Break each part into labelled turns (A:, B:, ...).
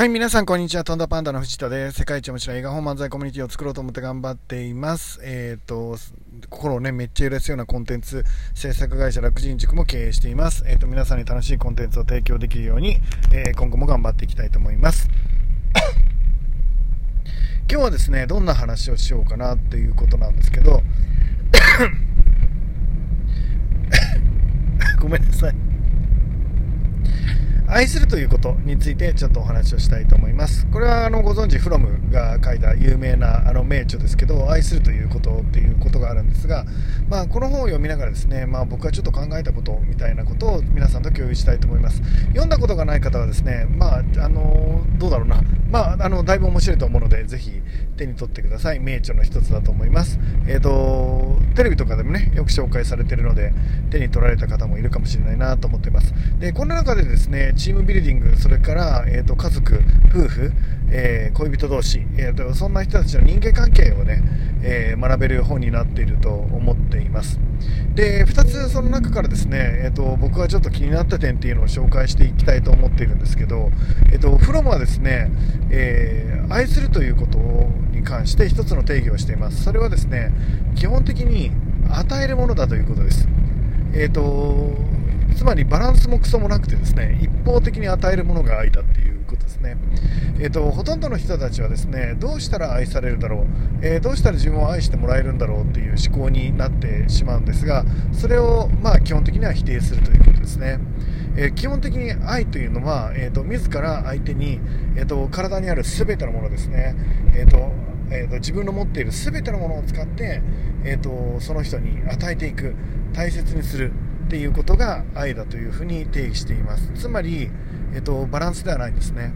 A: はい、皆さん、こんにちは。とんだパンダの藤田です。世界一面白い映画本漫才コミュニティを作ろうと思って頑張っています。えっ、ー、と、心をね、めっちゃ揺らすようなコンテンツ制作会社楽人塾も経営しています。えっ、ー、と、皆さんに楽しいコンテンツを提供できるように、えー、今後も頑張っていきたいと思います。今日はですね、どんな話をしようかなっていうことなんですけど、ごめんなさい。愛するということについてちょっとお話をしたいと思います。これはあのご存知、フロムが書いた有名なあの名著ですけど、愛するということっていうことがあるんですが、まあ、この本を読みながらですね、まあ、僕はちょっと考えたことみたいなことを皆さんと共有したいと思います。読んだことがない方はですね、まあ、あのどうだろうな、まあ、あのだいぶ面白いと思うので、ぜひ手に取ってください。名著の一つだと思います。えっ、ー、と、テレビとかでもね、よく紹介されてるので、手に取られた方もいるかもしれないなと思っています。で、この中でですね、チームビルディング、それから、えーと、家族、夫婦、えー、恋人同士、えーと、そんな人たちの人間関係をね、えー、学べる本になっていると思っています。で、2つその中からですね、えーと、僕はちょっと気になった点っていうのを紹介していきたいと思っているんですけど、えー、とフロムはですね、えー、愛するということに関して1つの定義をしています。それはですね、基本的に与えるものだということです。えーとつまりバランスもクソもなくてですね一方的に与えるものが愛だっていうことですね、えーと、ほとんどの人たちはですねどうしたら愛されるだろう、えー、どうしたら自分を愛してもらえるんだろうっていう思考になってしまうんですがそれをまあ基本的には否定するということですね、えー、基本的に愛というのは、えーと、自ら相手に、えーと、体にある全てのものですね、えーとえーと、自分の持っている全てのものを使って、えーとその人に与えていく大切にする。っていうことが愛だというふうに定義しています。つまり、えっと、バランスではないんですね、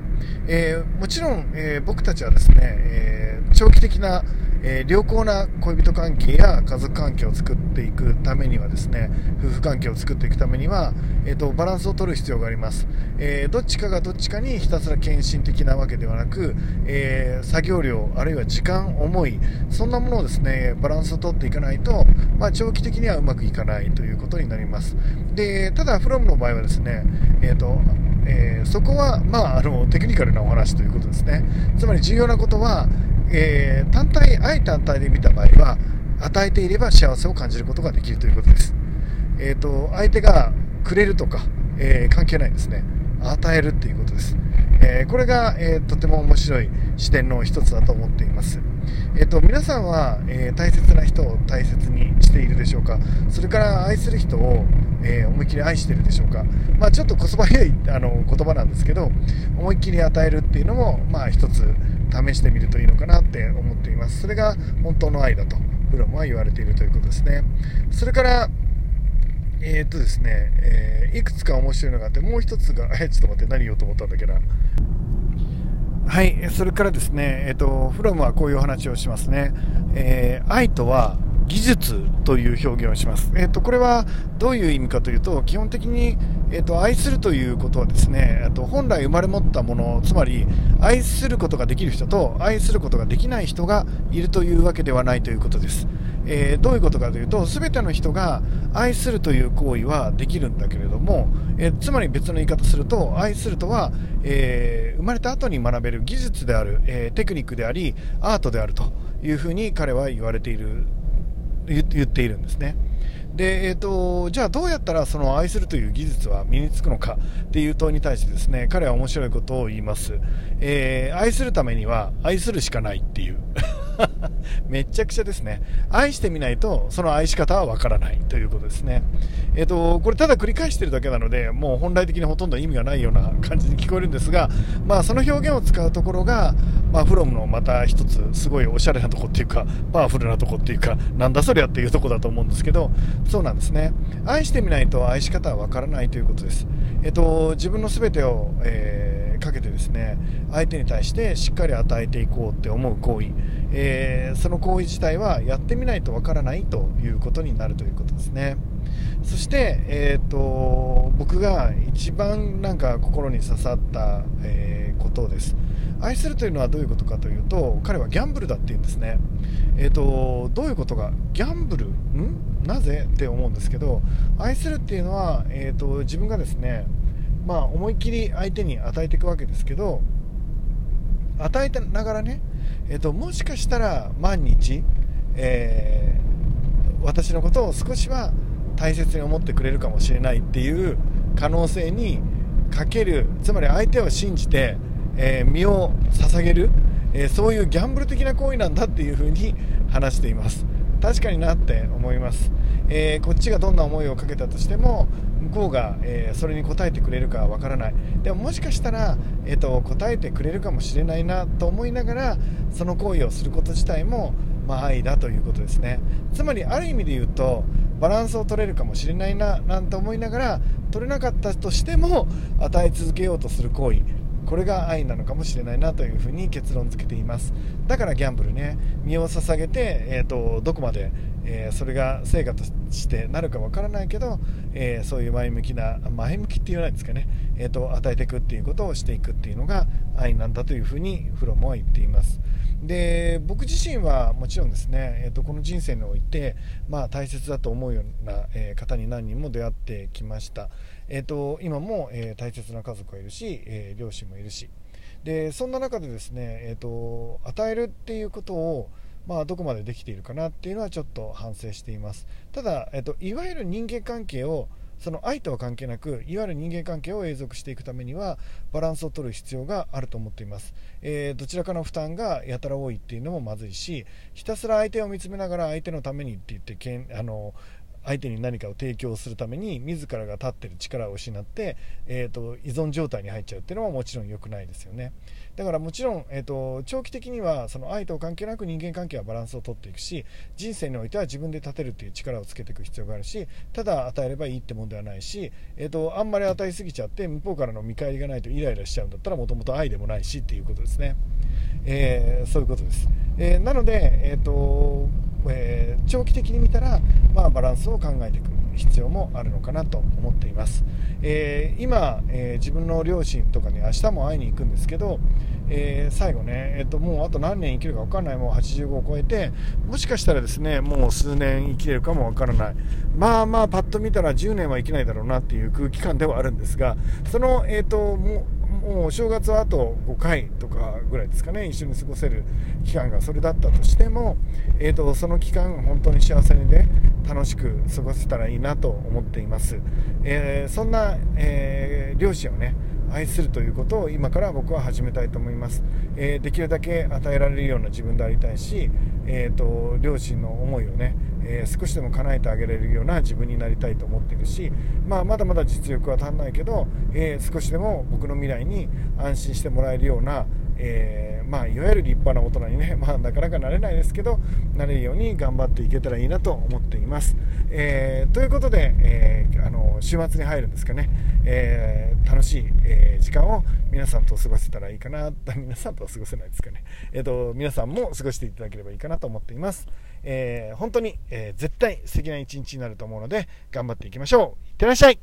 A: えー、もちろん、えー、僕たちはですね、えー、長期的なえー、良好な恋人関係や家族関係を作っていくためにはですね夫婦関係を作っていくためには、えーと、バランスを取る必要があります、えー、どっちかがどっちかにひたすら献身的なわけではなく、えー、作業量あるいは時間思いそんなものをですねバランスを取っていかないと、まあ、長期的にはうまくいかないということになります。でただフロムの場合はですね、えーとえ、そこは、まあ、あのテクニカルなお話ということですね。つまり重要なことはえー、単体、愛単体で見た場合は、与えていれば幸せを感じることができるということです。えっ、ー、と、相手がくれるとか、えー、関係ないですね。与えるっていうことです。え、これが、え、とても面白い視点の一つだと思っています。えっ、と、皆さんは、え大切な人を大切にしているでしょうか？それから愛する人を、え思いっきり愛してるでしょうか？まあ、ちょっとこそばゆいあの言葉なんですけど、思いっきり与えるっていうのも、まあ、一つ試してみるといいのかなって思っています。それが本当の愛だと、フロムは言われているということですね。それから、えー、っとですね、えー、いくつか面白いのがあって、もう一つが、え ちょっと待って、何言おうと思ったんだっけな。はい、それからですね、えっ、と、フロムはこういうお話をしますね。えー、愛とは技術という表現をします。えっ、と、これはどういう意味かというと、基本的に、えっ、と、愛するということはですね、と本来生まれ持ったもの、つまり、愛することができる人と愛することができない人がいるというわけではないということです。えー、どういうことかというと、全ての人が愛するという行為はできるんだけれども、えー、つまり別の言い方すると、愛するとは、えー、生まれた後に学べる技術である、えテクニックであり、アートであるというふうに彼は言われている、言っているんですね。で、えーと、じゃあどうやったらその愛するという技術は身につくのかっていう問いに対してですね彼は面白いことを言います、えー、愛するためには愛するしかないっていう めちゃくちゃですね。愛してみないと、その愛し方はわからないということですね。えっ、ー、と、これただ繰り返してるだけなので、もう本来的にほとんど意味がないような感じに聞こえるんですが、まあその表現を使うところが、まあフロムのまた一つすごいおしゃれなとこっていうか、パワフルなとこっていうか、なんだそりゃっていうとこだと思うんですけど、そうなんですね。愛してみないと愛し方はわからないということです。えっ、ー、と、自分の全てを、えーかけてですね相手に対してしっかり与えていこうって思う行為、えー、その行為自体はやってみないとわからないということになるということですね。そして、えーと、僕が一番なんか心に刺さった、えー、ことです。愛するというのはどういうことかというと彼はギャンブルだって言うんですね、えーと、どういうことがギャンブル？ん？なぜって思うんですけど愛するっていうのは、えーと自分がですねまあ、思いっきり相手に与えていくわけですけど与えてながらね、えーと、もしかしたら毎日、えー、私のことを少しは大切に思ってくれるかもしれないっていう可能性にかけるつまり相手を信じて、えー、身を捧げる、えー、そういうギャンブル的な行為なんだっていうふうに話しています。確かになって思います、え、こっちがどんな思いをかけたとしても向こうが、えー、それに応えてくれるかわからない。でももしかしたら、えーと、答えてくれるかもしれないなと思いながらその行為をすること自体も、まあ、愛だということですね。つまりある意味で言うとバランスを取れるかもしれないななんて思いながら取れなかったとしても与え続けようとする行為これが愛なのかもしれないなというふうに結論付けています。だからギャンブルね身を捧げて、えーと、どこまで、えー、それが成果としてなるかわからないけど、えー、そういう前向きな前向きって言わないですかね、えーと、与えていくっていうことをしていくっていうのが愛なんだというふうにフロムは言っています。で僕自身はもちろんですね、えーと、この人生において、まあ、大切だと思うような、え、方に何人も出会ってきました、えーと、今も、え、大切な家族がいるし、え、両親もいるし。でそんな中でですね、えーと、与えるっていうことをまあ、どこまでできているかなっていうのはちょっと反省しています。ただ、えっと、いわゆる人間関係をその愛とは関係なくいわゆる人間関係を永続していくためにはバランスを取る必要があると思っています、えー、どちらかの負担がやたら多いっていうのもまずいしひたすら相手を見つめながら相手のためにって言ってけんあの相手に何かを提供するために自らが立ってる力を失って、えーと、依存状態に入っちゃうっていうのももちろん良くないですよね。だからもちろん、えーと、長期的にはその愛と関係なく人間関係はバランスをとっていくし人生においては自分で立てるっていう力をつけていく必要があるしただ与えればいいってもんではないし、えーと、あんまり与えすぎちゃって向こうからの見返りがないとイライラしちゃうんだったらもともと愛でもないしっていうことですね、えー、そういうことです、えー、なので、えーとえー、長期的に見たら、まあ、バランスを考えていく必要もあるのかなと思っています、えー、今、えー、自分の両親とかに明日も会いに行くんですけど、え最後ね、えーと、もうあと何年生きるか分からないもう85を超えてもしかしたらですねもう数年生きれるかも分からない。まあまあパッと見たら10年は生きないだろうなっていう空気感ではあるんですがその、えーともうお正月はあと5回とかぐらいですかね一緒に過ごせる期間がそれだったとしても、えーと、その期間本当に幸せにね楽しく過ごせたらいいなと思っています、えー、そんな、えー、両親をね愛するということを今から僕は始めたいと思います、えー、できるだけ与えられるような自分でありたいし、えーと、両親の思いをね、えー、少しでも叶えてあげられるような自分になりたいと思っているし、まあ、まだまだ実力は足んないけど、えー、少しでも僕の未来に安心してもらえるような、えー、まあ、いわゆる立派な大人にね、まあ、なかなかなれないですけどなれるように頑張っていけたらいいなと思っています、えー、ということで、えー、あの週末に入るんですかね、え楽しい、え時間を皆さんと過ごせたらいいかな。皆さんとは過ごせないですかね、えーと、皆さんも過ごしていただければいいかなと思っています、え本当に、え絶対素敵な一日になると思うので頑張っていきましょう。いってらっしゃい。